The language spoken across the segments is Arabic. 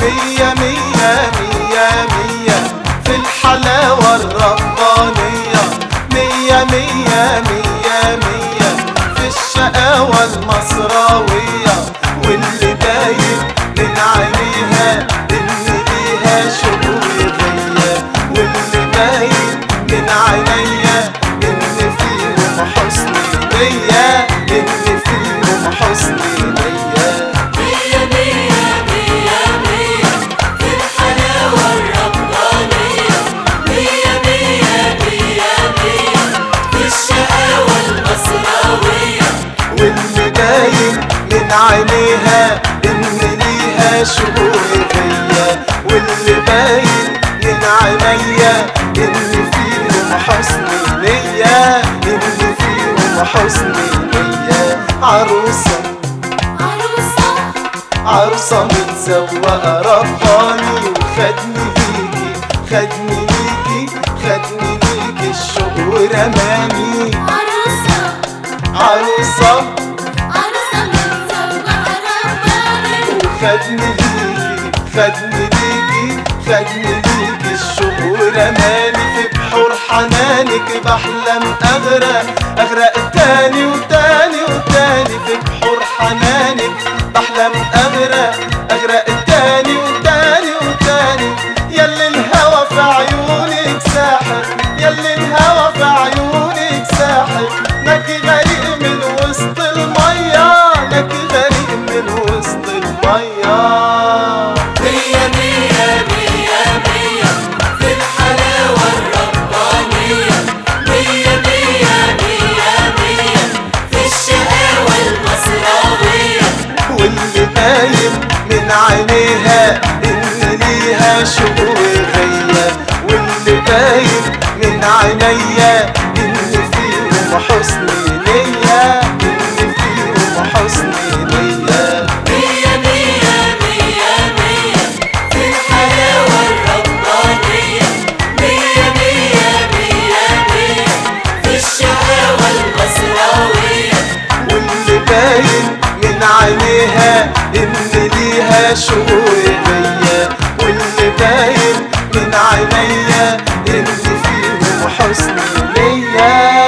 مية مية مية مية في الحلاوة من عينيها إن ليها شهور غية واللي باين من عينيا إن فيهم حسن نية إن فيهم حسن نية عروسة عروسة عروسة متزوقة رباني وخدني ليكي خدني ليكي خدني ليكي الشهور أمامي. عروسة عروسة. خدني ليكي خدني ليكي خدني ليكي الشهور اماني في بحور حنانك بحلم اغرق اغرق تاني وتاني عينيها إن ليها شهور غية واللي باين من عينيا إن فيهم حسن نية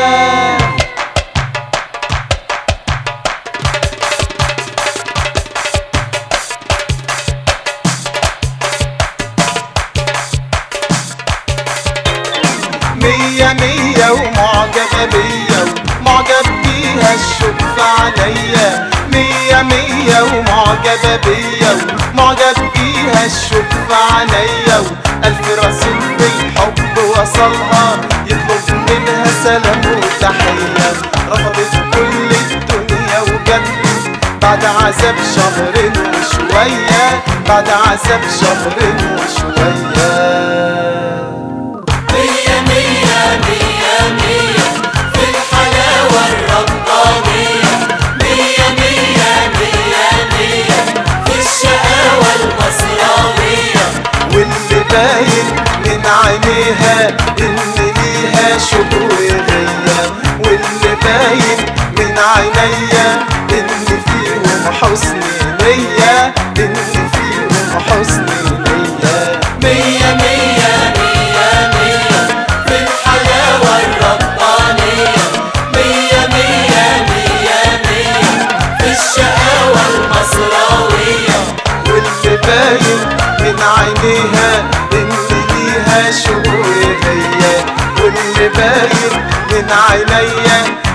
مية مية ومعجبة بيا. بيا ومعجب بيها الشوف عليا وألف رسول بالحب وصلها يطلب منها سلام وتحية رفضت كل الدنيا وجت بعد عذاب شهر وشوية بعد عذاب شهر وشوية. باين من عينيها إن ليها شهور غية واللي باين من عينيا إن فيهم حسن نية إن فيهم حسن نية. مية مية ليها